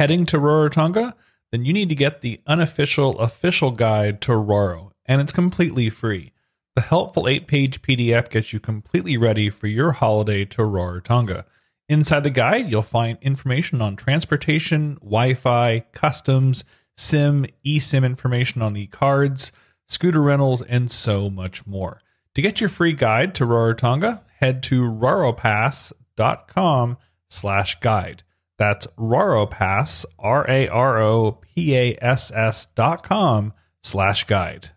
heading to Rarotonga, then you need to get the unofficial official guide to Raro, and it's completely free. The helpful 8 page PDF gets you completely ready for your holiday to Rarotonga. Inside the guide, you'll find information on transportation, Wi Fi, customs, SIM, eSIM information on the cards, scooter rentals, and so much more. To get your free guide to Rarotonga, head to raropass.com slash guide. That's raropass, R-A-R-O-P-A-S-S dot com slash guide.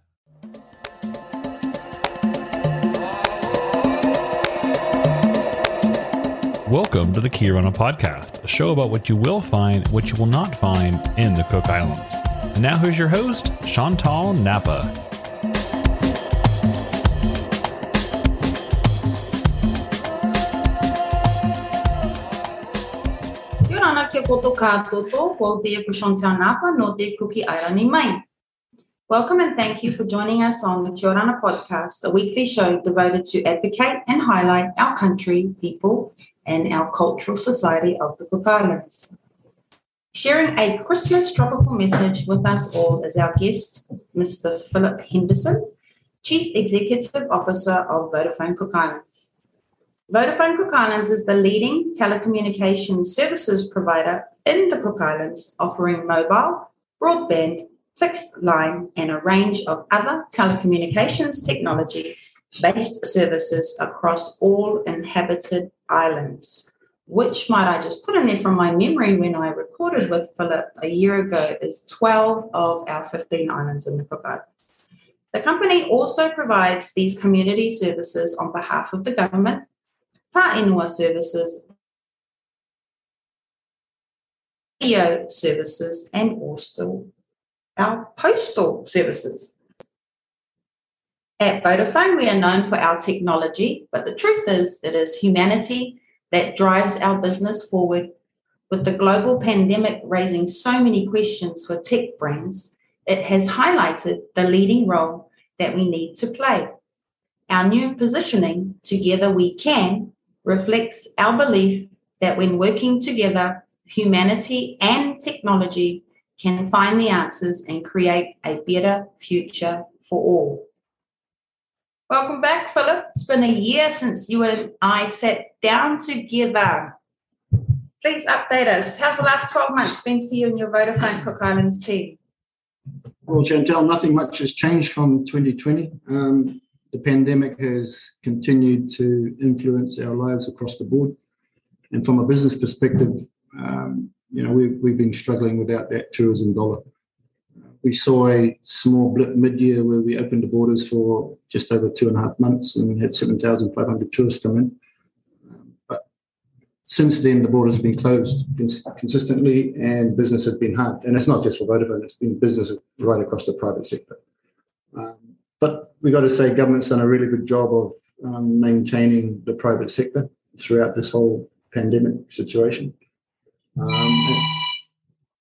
Welcome to the Kia Orana Podcast, a show about what you will find, what you will not find in the Cook Islands. And now here's your host, Chantal Napa. Welcome and thank you for joining us on the Kia Orana podcast, a weekly show devoted to advocate and highlight our country, people, and our cultural society of the Cook Islands. Sharing a Christmas tropical message with us all is our guest, Mr. Phillip Henderson, Chief Executive Officer of Vodafone Cook Islands. Vodafone Cook Islands is the leading telecommunications services provider in the Cook Islands, offering mobile, broadband, fixed line, and a range of other telecommunications technology based services across all inhabited islands. Which might I just put in there from my memory when I recorded with Phillip a year ago is 12 of our 15 islands in the Cook Islands. The company also provides these community services on behalf of the government, Pa Enua services, video services, and also our postal services. At Vodafone, we are known for our technology, but the truth is, it is humanity that drives our business forward. With the global pandemic raising so many questions for tech brands, it has highlighted the leading role that we need to play. Our new positioning, Together We Can, reflects our belief that when working together, humanity and technology can find the answers and create a better future for all. Welcome back, Phillip. It's been a year since you and I sat down together. Please update us. How's the last 12 months been for you and your Vodafone Cook Islands team? Well, Chantal, nothing much has changed from 2020. Um, the pandemic has continued to influence our lives across the board. And from a business perspective, um, you know, we've, we've been struggling without that tourism dollar. We saw a small blip mid-year where we opened the borders for just over two and a half months and we had 7,500 tourists come in. But since then, the borders have been closed cons- consistently and business has been hard. And it's not just for Vodafone, it's been business right across the private sector. Um, but we've got to say, government's done a really good job of um, maintaining the private sector throughout this whole pandemic situation. Um,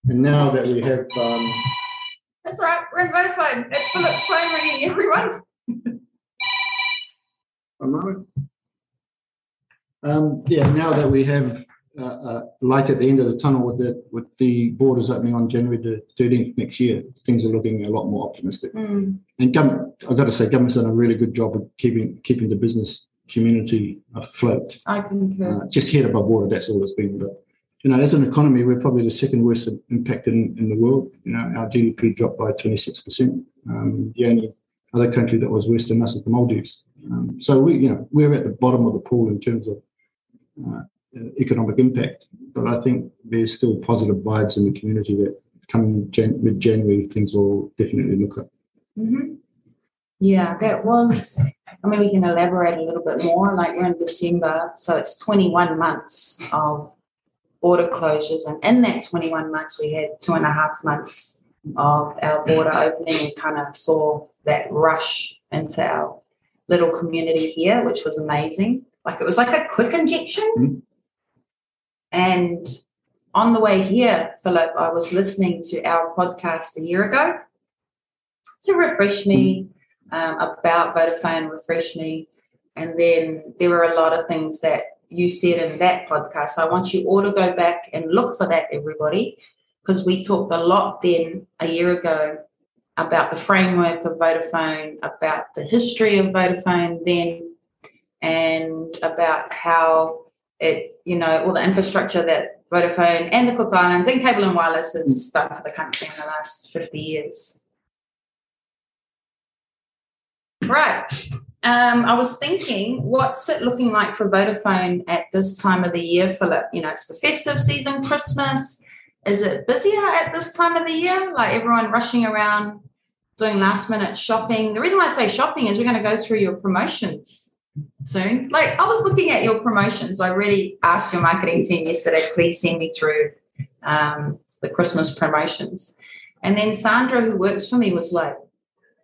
and now that we have. Um, That's right, we're in Vodafone. That's Phillip's phone ringing, everyone. a moment. Um, yeah, now that we have light at the end of the tunnel with the with the borders opening on January the 13th next year, things are looking a lot more optimistic. Mm. And government, I've got to say, government's done a really good job of keeping keeping the business community afloat. I concur. Uh, just head above water, that's all it's been. But you know, as an economy, we're probably the second worst impacted in, in the world. You know, our GDP dropped by 26%. Um, the only other country that was worse than us is the Maldives. Um, so we, you know, we're at the bottom of the pool in terms of uh, economic impact. But I think there's still positive vibes in the community that come Jan- mid-January, things will definitely look up. Mm-hmm. Yeah, that was. I mean, we can elaborate a little bit more. Like we're in December, so it's 21 months of border closures, and in that 21 months, we had two and a half months of our border opening, and kind of saw that rush into our little community here, which was amazing. Like it was like a quick injection. Mm-hmm. And on the way here, Phillip, I was listening to our podcast a year ago to refresh me um, about Vodafone, refresh me. And then there were a lot of things that you said in that podcast. I want you all to go back and look for that, everybody. because we talked a lot then a year ago about the framework of Vodafone, about the history of Vodafone then, and about how it, you know, all the infrastructure that Vodafone and the Cook Islands and Cable and Wireless has done for the country in the last 50 years. Right. Um, I was thinking, what's it looking like for Vodafone at this time of the year, Phillip? You know, it's the festive season, Christmas. Is it busier at this time of the year? Like everyone rushing around doing last minute shopping. The reason why I say shopping is we're going to go through your promotions soon. Like I was looking at your promotions. I really asked your marketing team yesterday, please send me through um, the Christmas promotions. And then Sandra, who works for me, was like,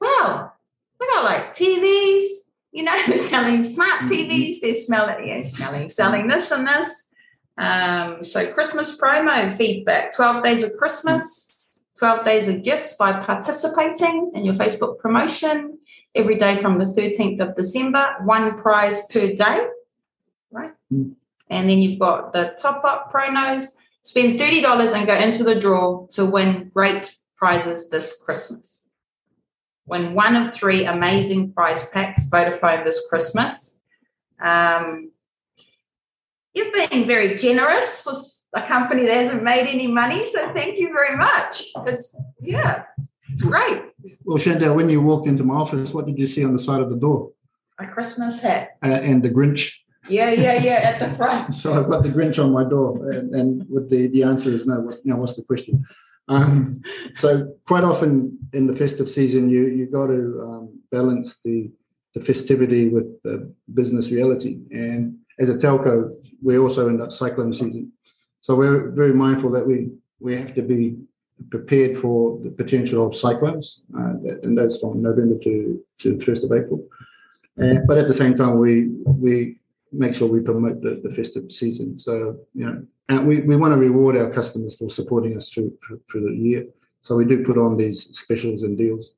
well, we got like TVs, you know, they're selling smart Mm-hmm. TVs, they're smelling, yeah, smelling, selling this and this. Um, so Christmas promo feedback, 12 days of Christmas, 12 days of gifts by participating in your Facebook promotion every day from the 13th of December, one prize per day, right? Mm. And then you've got the top up pronos, spend $30 and go into the draw to win great prizes this Christmas. Win one of three amazing prize packs, Vodafone this Christmas. Um, you've been very generous for a company that hasn't made any money, so thank you very much. It's yeah, it's great. Well, Chantal, when you walked into my office, what did you see on the side of the door? A Christmas hat. Uh, and the Grinch. Yeah, yeah, yeah, at the front. So I've got the Grinch on my door, and, and with the, the answer is no. What's, now, what's the question? Um, so quite often in the festive season, you you got to um, balance the the festivity with the business reality. And as a telco, we're also in that cyclone season, so we're very mindful that we we have to be prepared for the potential of cyclones, uh, and that's from November to to the first of April. Uh, but at the same time, we we make sure we promote the, the festive season. So, you know, and we, we want to reward our customers for supporting us through, through the year. So we do put on these specials and deals.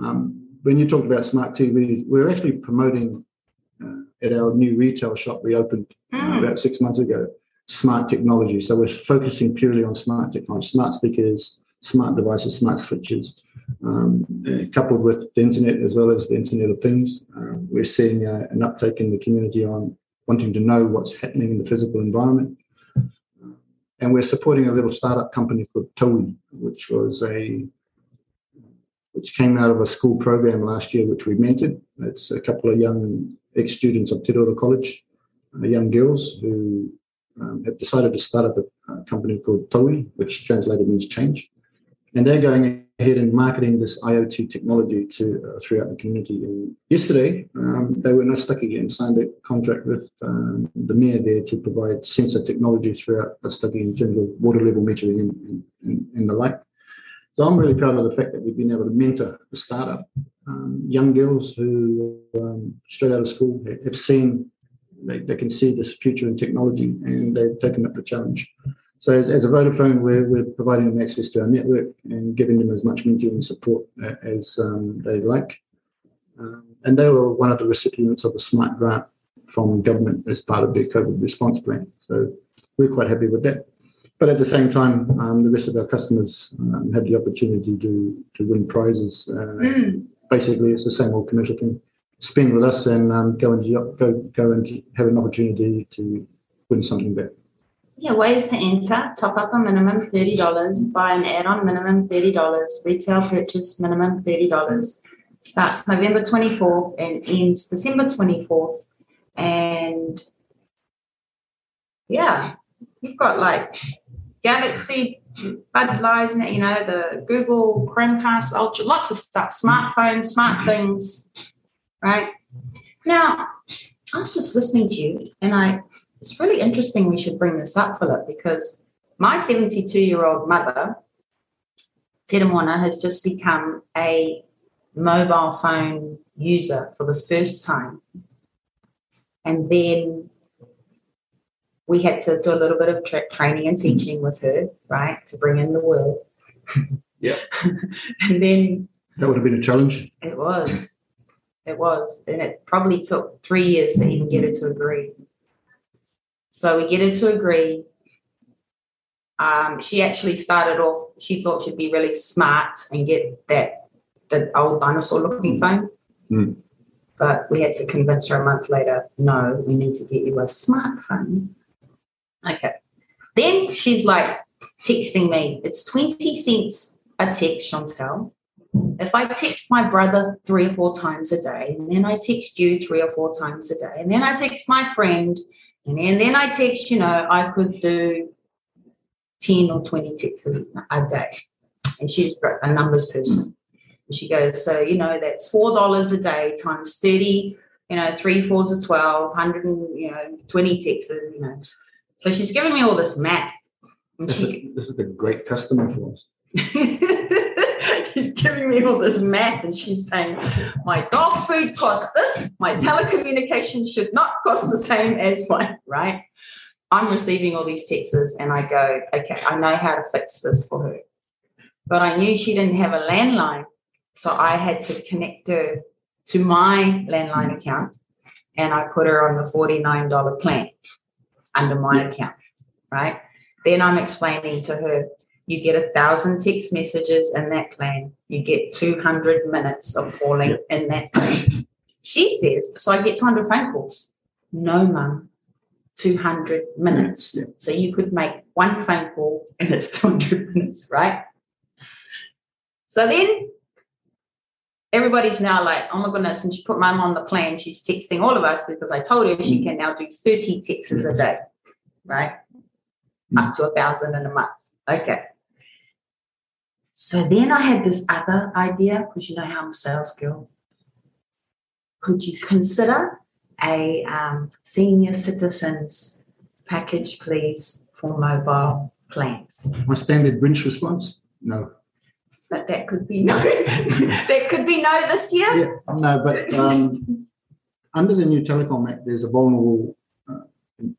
Um, when you talked about smart TVs, we're actually promoting uh, at our new retail shop we opened Mm. about six months ago, smart technology. So we're focusing purely on smart technology, smart speakers, smart devices, smart switches, um, uh, coupled with the internet as well as the Internet of Things. Uh, we're seeing uh, an uptake in the community on wanting to know what's happening in the physical environment. And we're supporting a little startup company called Toei, which was a which came out of a school program last year, which we mentored. It's a couple of young ex-students of Tereora College, uh, young girls who um, have decided to start up a, a company called Toei, which translated means change. And they're going ahead and marketing this IoT technology to uh, throughout the community. And yesterday, um, they were not stuck again, signed a contract with um, the mayor there to provide sensor technology throughout Stucky in terms of water level metering and, and, and the like. So I'm really proud of the fact that we've been able to mentor a startup, um, young girls who um, straight out of school have seen they, they can see this future in technology and they've taken up the challenge. So as, as a Vodafone, we're, we're providing them access to our network and giving them as much mentoring and support uh, as um, they like. Um, and they were one of the recipients of a smart grant from government as part of their COVID response plan. So we're quite happy with that. But at the same time, um, the rest of our customers um, have the opportunity to to win prizes. Uh, Mm. Basically, it's the same old commercial thing. Spend with us and um, go and go go and have an opportunity to win something back. Yeah, ways to enter. Top up a minimum $30. Buy an add-on minimum $30. Retail purchase minimum $30. Starts November 24th and ends December 24th. And yeah, you've got like Galaxy Buds Live, you know, the Google Chromecast Ultra, lots of stuff, smartphones, smart things, right? Now, I was just listening to you and I it's really interesting we should bring this up, Philip, because my 72 year old mother, Tedamona, has just become a mobile phone user for the first time. And then we had to do a little bit of tra- training and teaching with her, right, to bring in the world. Yeah. and then That would have been a challenge. it was. It was. And it probably took three years to even get her to agree. So we get her to agree. Um, she actually started off, she thought she'd be really smart and get that the old dinosaur looking phone. Mm. But we had to convince her a month later, no, we need to get you a smartphone. Okay. Then she's like texting me, it's 20 cents a text, Chantal. If I text my brother three or four times a day, and then I text you three or four times a day, and then I text my friend, and then, I text, you know, I could do 10 or 20 texts a, day. And she's a numbers person. And she goes, so, you know, that's $4 a day times 30, you know, three fours are 12, 100 and, you know, 20 texts, you know. So she's giving me all this math. This, she, is, this is a great customer for us. she's giving me all this math and she's saying, my dog food costs this, my telecommunication should not cost the same as mine, right? I'm receiving all these texts and I go, okay, I know how to fix this for her. But I knew she didn't have a landline. So I had to connect her to my landline account and I put her on the $49 plan under my account, right? Then I'm explaining to her, you get a thousand text messages in that plan. You get 200 minutes of calling in that plan. She says, so I get 200 phone calls. No, mum, 200 minutes. Yeah. So you could make one phone call and it's 200 minutes, right? So then everybody's now like, oh my goodness, and she put mum on the plan. She's texting all of us because I told her she mm. can now do 30 texts a mm. day, right? Up to a thousand in a month. Okay. So then I had this other idea because you know how I'm a sales girl. Could you consider a um, senior citizens package, please, for mobile plans? My standard Grinch response? No. But that could be no. that could be no this year. Yeah, no, but um, under the new Telecom Act, there's a vulnerable uh,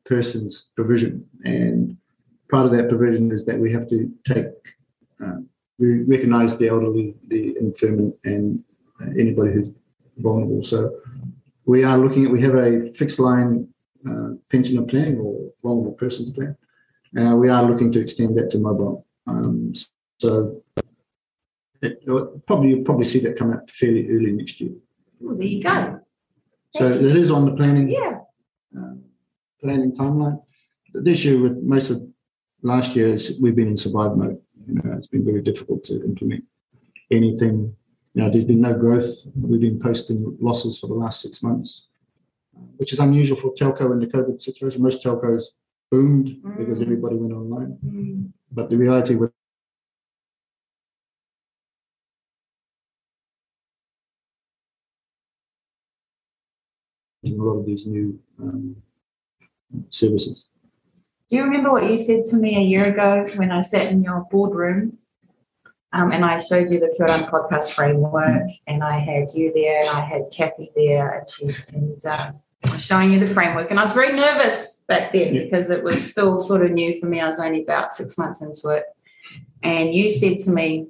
persons provision, and part of that provision is that we have to take, uh, we recognise the elderly, the infirm, and anybody who's vulnerable. So we are looking at, we have a fixed line uh, pensioner plan or vulnerable persons plan. Uh, we are looking to extend that to mobile. Um, so it, probably you'll probably see that come out fairly early next year. Well, there you go. So it is on the planning Yeah. uh, planning timeline. But this year, with most of last year, we've been in survive mode. You know, it's been very difficult to implement anything. You know, there's been no growth. We've been posting losses for the last six months, uh, which is unusual for telco in the COVID situation. Most telcos boomed because Mm. everybody went online. Mm. But the reality with a lot of these new um, services. Do you remember what you said to me a year ago when I sat in your boardroom um, and I showed you the Kia Orana podcast framework and I had you there and I had Kathy there and she and um, I was showing you the framework and I was very nervous back then Yeah. because it was still sort of new for me. I was only about six months into it. And you said to me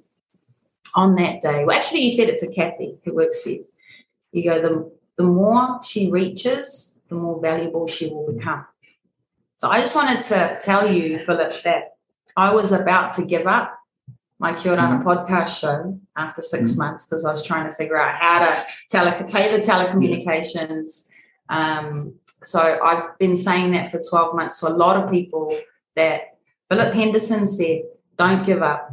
on that day, well, actually, you said it to Kathy who works for you. You go, the, the more she reaches, the more valuable she will become. So I just wanted to tell you, Phillip, that I was about to give up my Kia Orana podcast show after 6 Mhm. months because I was trying to figure out how to tele- pay the telecommunications. Um, so I've been saying that for 12 months to a lot of people that Phillip Henderson said, don't give up.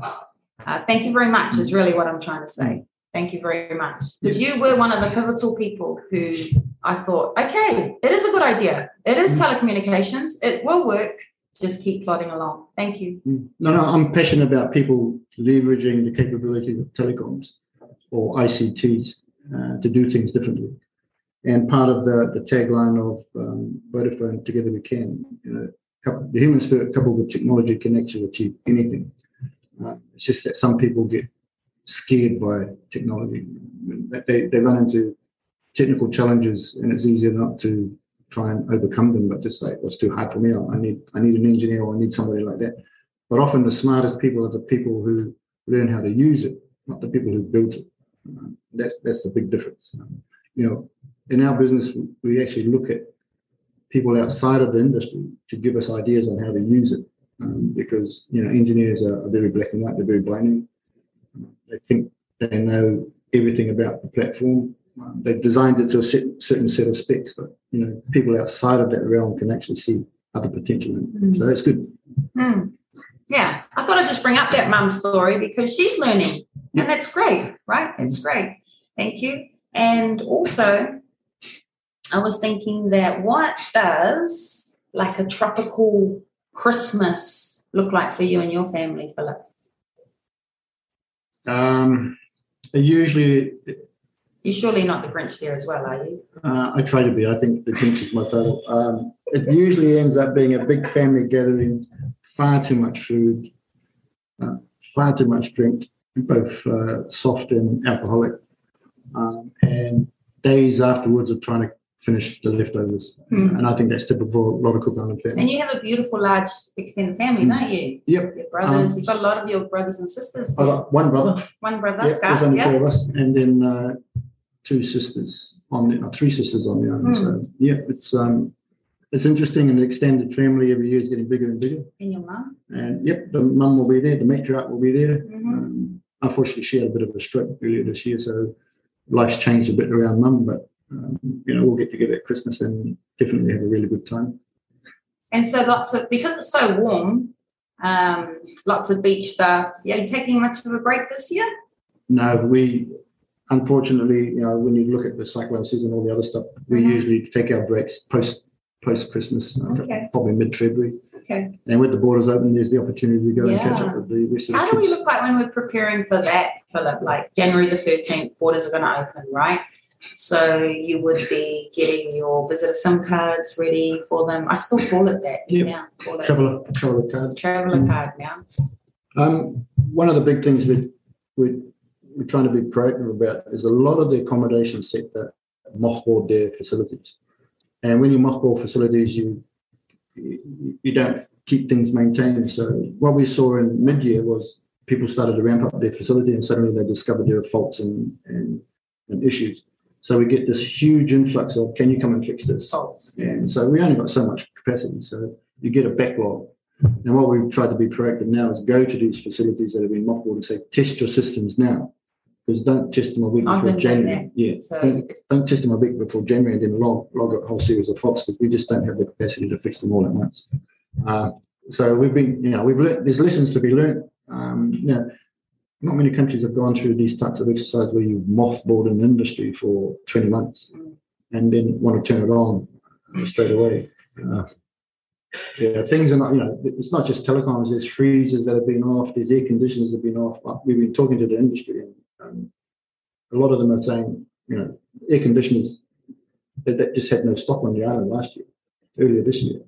Uh, thank you very much, is really what I'm trying to say. Thank you very much. Because you were one of the pivotal people who I thought, okay, it is a good idea. It is telecommunications. It will work. Just keep plodding along. Thank you. Mm. No, no, I'm passionate about people leveraging the capability of telecoms or ICTs uh, to do things differently. And part of the, the tagline of um, Vodafone, Together We Can, you know, couple, the human spirit coupled with technology can actually achieve anything. Uh, it's just that some people get scared by technology. They, they run into technical challenges and it's easier not to try and overcome them, but just say, it's too hard for me. I need, I need an engineer or I need somebody like that. But often the smartest people are the people who learn how to use it, not the people who built it. Um, that's that's the big difference. Um, you know, in our business, we- actually look at people outside of the industry to give us ideas on how to use it. um, because you know engineers are, are very black and white. They're very binary. They think they know everything about the platform. They've designed it to a certain set of specs, but you know people outside of that realm can actually see other potential. In it. Mm. So it's good. Hmm. Yeah, I thought I'd just bring up that mum story because she's learning, Yeah. and that's great, right? It's great. Thank you. And also, I was thinking that what does like a tropical Christmas look like for you and your family, Phillip? Um, usually, You're surely not the Grinch there as well, are you? uh, I try to be. I think the Grinch is my title. Um, it usually ends up being a big family gathering, far too much food, uh, far too much drink, both uh, soft and alcoholic, um, and days afterwards of trying to finish the leftovers. Hmm. And I think that's typical for a lot of Cook Island families. And you have a beautiful, large extended family, Mm. don't you? Yep. Your brothers, Um, you've got a lot of your brothers and sisters. I've got one brother. One brother, Yeah, there's only yeah. four of us, and then uh, two sisters on the, uh, three sisters on the island. Hmm. So yeah, it's um, it's interesting. And the extended family every year is getting bigger and bigger. and your mum. And yep, the mum will be there, the matriarch will be there. Mhm. Um, unfortunately, she had a bit of a stroke earlier this year, so life's changed a bit around mum. But um, you know, we'll get together at Christmas and definitely have a really good time. And so lots of because it's so warm, um, lots of beach stuff. Yeah, you taking much of a break this year? No, we unfortunately, you know, when you look at the cyclone season, and all the other stuff, we Mhm. usually take our breaks post post Christmas, Okay. probably mid February. Okay. And with the borders open, there's the opportunity to go and catch up with the rest of the How do we look like when we're preparing for that, Phillip? Like January the 13th, borders are going to open, right? So you would be getting your visitor SIM cards ready for them. I still call it that Yep. now. Call it Traveller, traveller card. traveler Mm. card now. Um, one of the big things we we we're trying to be proactive about is a lot of the accommodation sector mothballed their facilities, and when you mothball facilities, you you, don't keep things maintained. So what we saw in mid-year was people started to ramp up their facility, and suddenly they discovered there were faults and and, and issues. So we get this huge influx of, can you come and fix this? False. And so we only got so much capacity. So you get a backlog. And what we've tried to be proactive now is go to these facilities that have been mothballed and say, test your systems now. Because don't test them a week before January. Yeah. So Don't, don't test them a week before January and then log, log a whole series of faults because we just don't have the capacity to fix them all at once. Uh, so we've been, you know, we've learned, there's lessons to be learned. Um, you know, not many countries have gone through these types of exercise where you've mothballed an industry for 20 months and then want to turn it on straight away. Uh, yeah, things are not, you know, it's not just telecoms, there's freezers that have been off, there's air conditioners that have been off. But We've been talking to the industry and um, a lot of them are saying, you know, air conditioners that, that just had no stock on the island last year, earlier this year.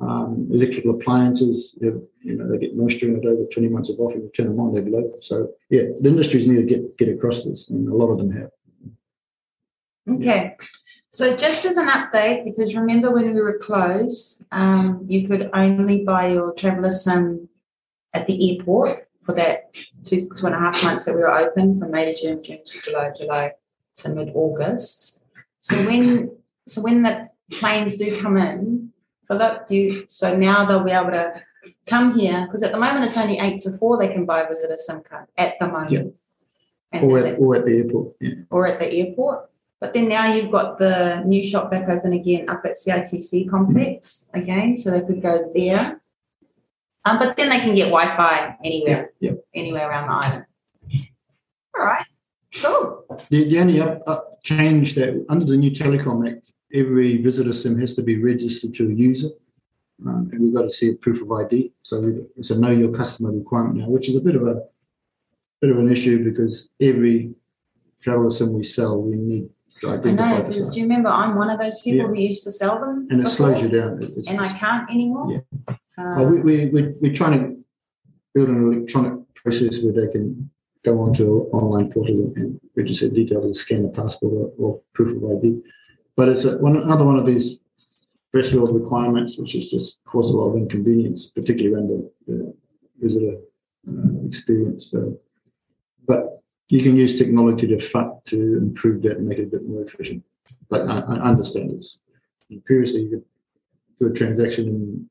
Um, electrical appliances, you know, they get moisture in it over 20 months of off and you turn them on, they're low. So, yeah, the industries need to get, get across this, and a lot of them have. Okay. So just as an update, because remember when we were closed, um, you could only buy your traveller sim at the airport for that two two and a half months that we were open from May to June, June to July, July to mid August. So when so when the planes do come in, Phillip, do you, so now they'll be able to come here because at the moment it's only eight to four they can buy a visitor SIM card at the moment. Yeah. And Or at, or at the airport. Yeah. or at the airport. But then now you've got the new shop back open again up at CITC complex again, so they could go there. Um, but then they can get Wi-Fi anywhere, Yeah. anywhere around the island. All right, cool. The, the only up, up change that under the new Telecom Act, every visitor sim has to be registered to a user. Um, and we've got to see a proof of ID. So it's a know your customer requirement now, which is a bit of a bit of an issue because every traveller sim we sell, we need to I identify know the because do you remember I'm one of those people Yeah. who used to sell them, And it slows you down. It's- and I can't anymore. Yeah. Um, Well, we, we, we, we're trying to build an electronic process where they can go onto an online portal and register details and scan the passport or, or proof of ID. But it's a, one, another one of these first world requirements, which has just caused a lot of inconvenience, particularly around the, the visitor uh, experience. So, but you can use technology to fu- to improve that and make it a bit more efficient. But I, I understand this. Previously, you could do a transaction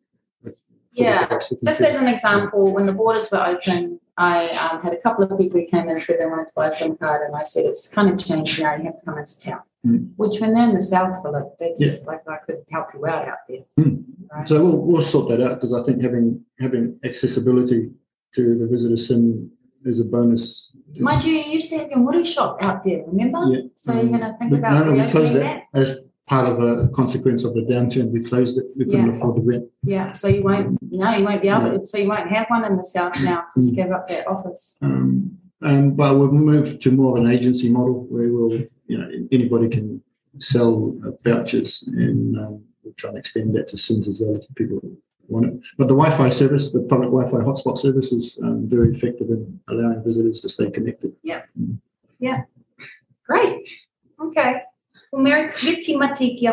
Yeah, Just as an example, when the borders were open, I um, had a couple of people who came in and said they wanted to buy a SIM card, and I said it's kind of changed now. You have to come into town. Mm. Which, when they're in the south, Phillip, that's like I could help you out out there. Mm. Right? So we'll, we'll sort that out because I think having having accessibility to the visitor sim is a bonus. Mind you, you used to have your woody shop out there, remember? Yeah. So you're going to think about no, no, we closed that that? Part of a consequence of the downturn. We closed it. We couldn't Yeah. afford the rent. Yeah. So you won't, no, you won't be able No. to. So you won't have one in the south now because you Mm. gave up that office. Um, and but we've moved to more of an agency model where we'll, you know, anybody can sell uh, vouchers, and um, we'll try and extend that to Sims as well if people want it. But the Wi-Fi service, the public Wi-Fi hotspot service, is um, very effective in allowing visitors to stay connected. Yeah. Mm. Yeah. Great. Okay. Well, Mary Kriti Matiki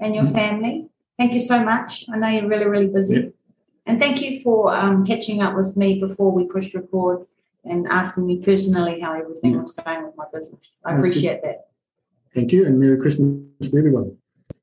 and your Mm. family. Thank you so much. I know you're really, really busy. And thank you for um, catching up with me before we push record and asking me personally how everything Yeah. was going with my business. I That's good. appreciate that. Thank you, and Merry Christmas to everyone.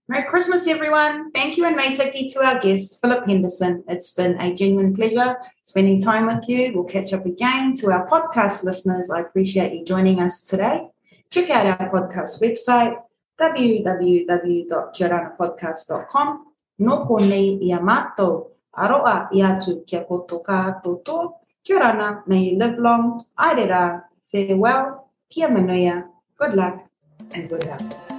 Merry Christmas, everyone. Thank you and may Meitaki to our guest, Phillip Henderson. It's been a genuine pleasure spending time with you. We'll catch up again. To our podcast listeners, I appreciate you joining us today. Check out our podcast website, www.kiaranapodcast.com. Noko nei ia mātou. Aroa i atu kia koto kātoto. Kia orana, may you live long. Airera, farewell, kia manuia, good luck, and good health.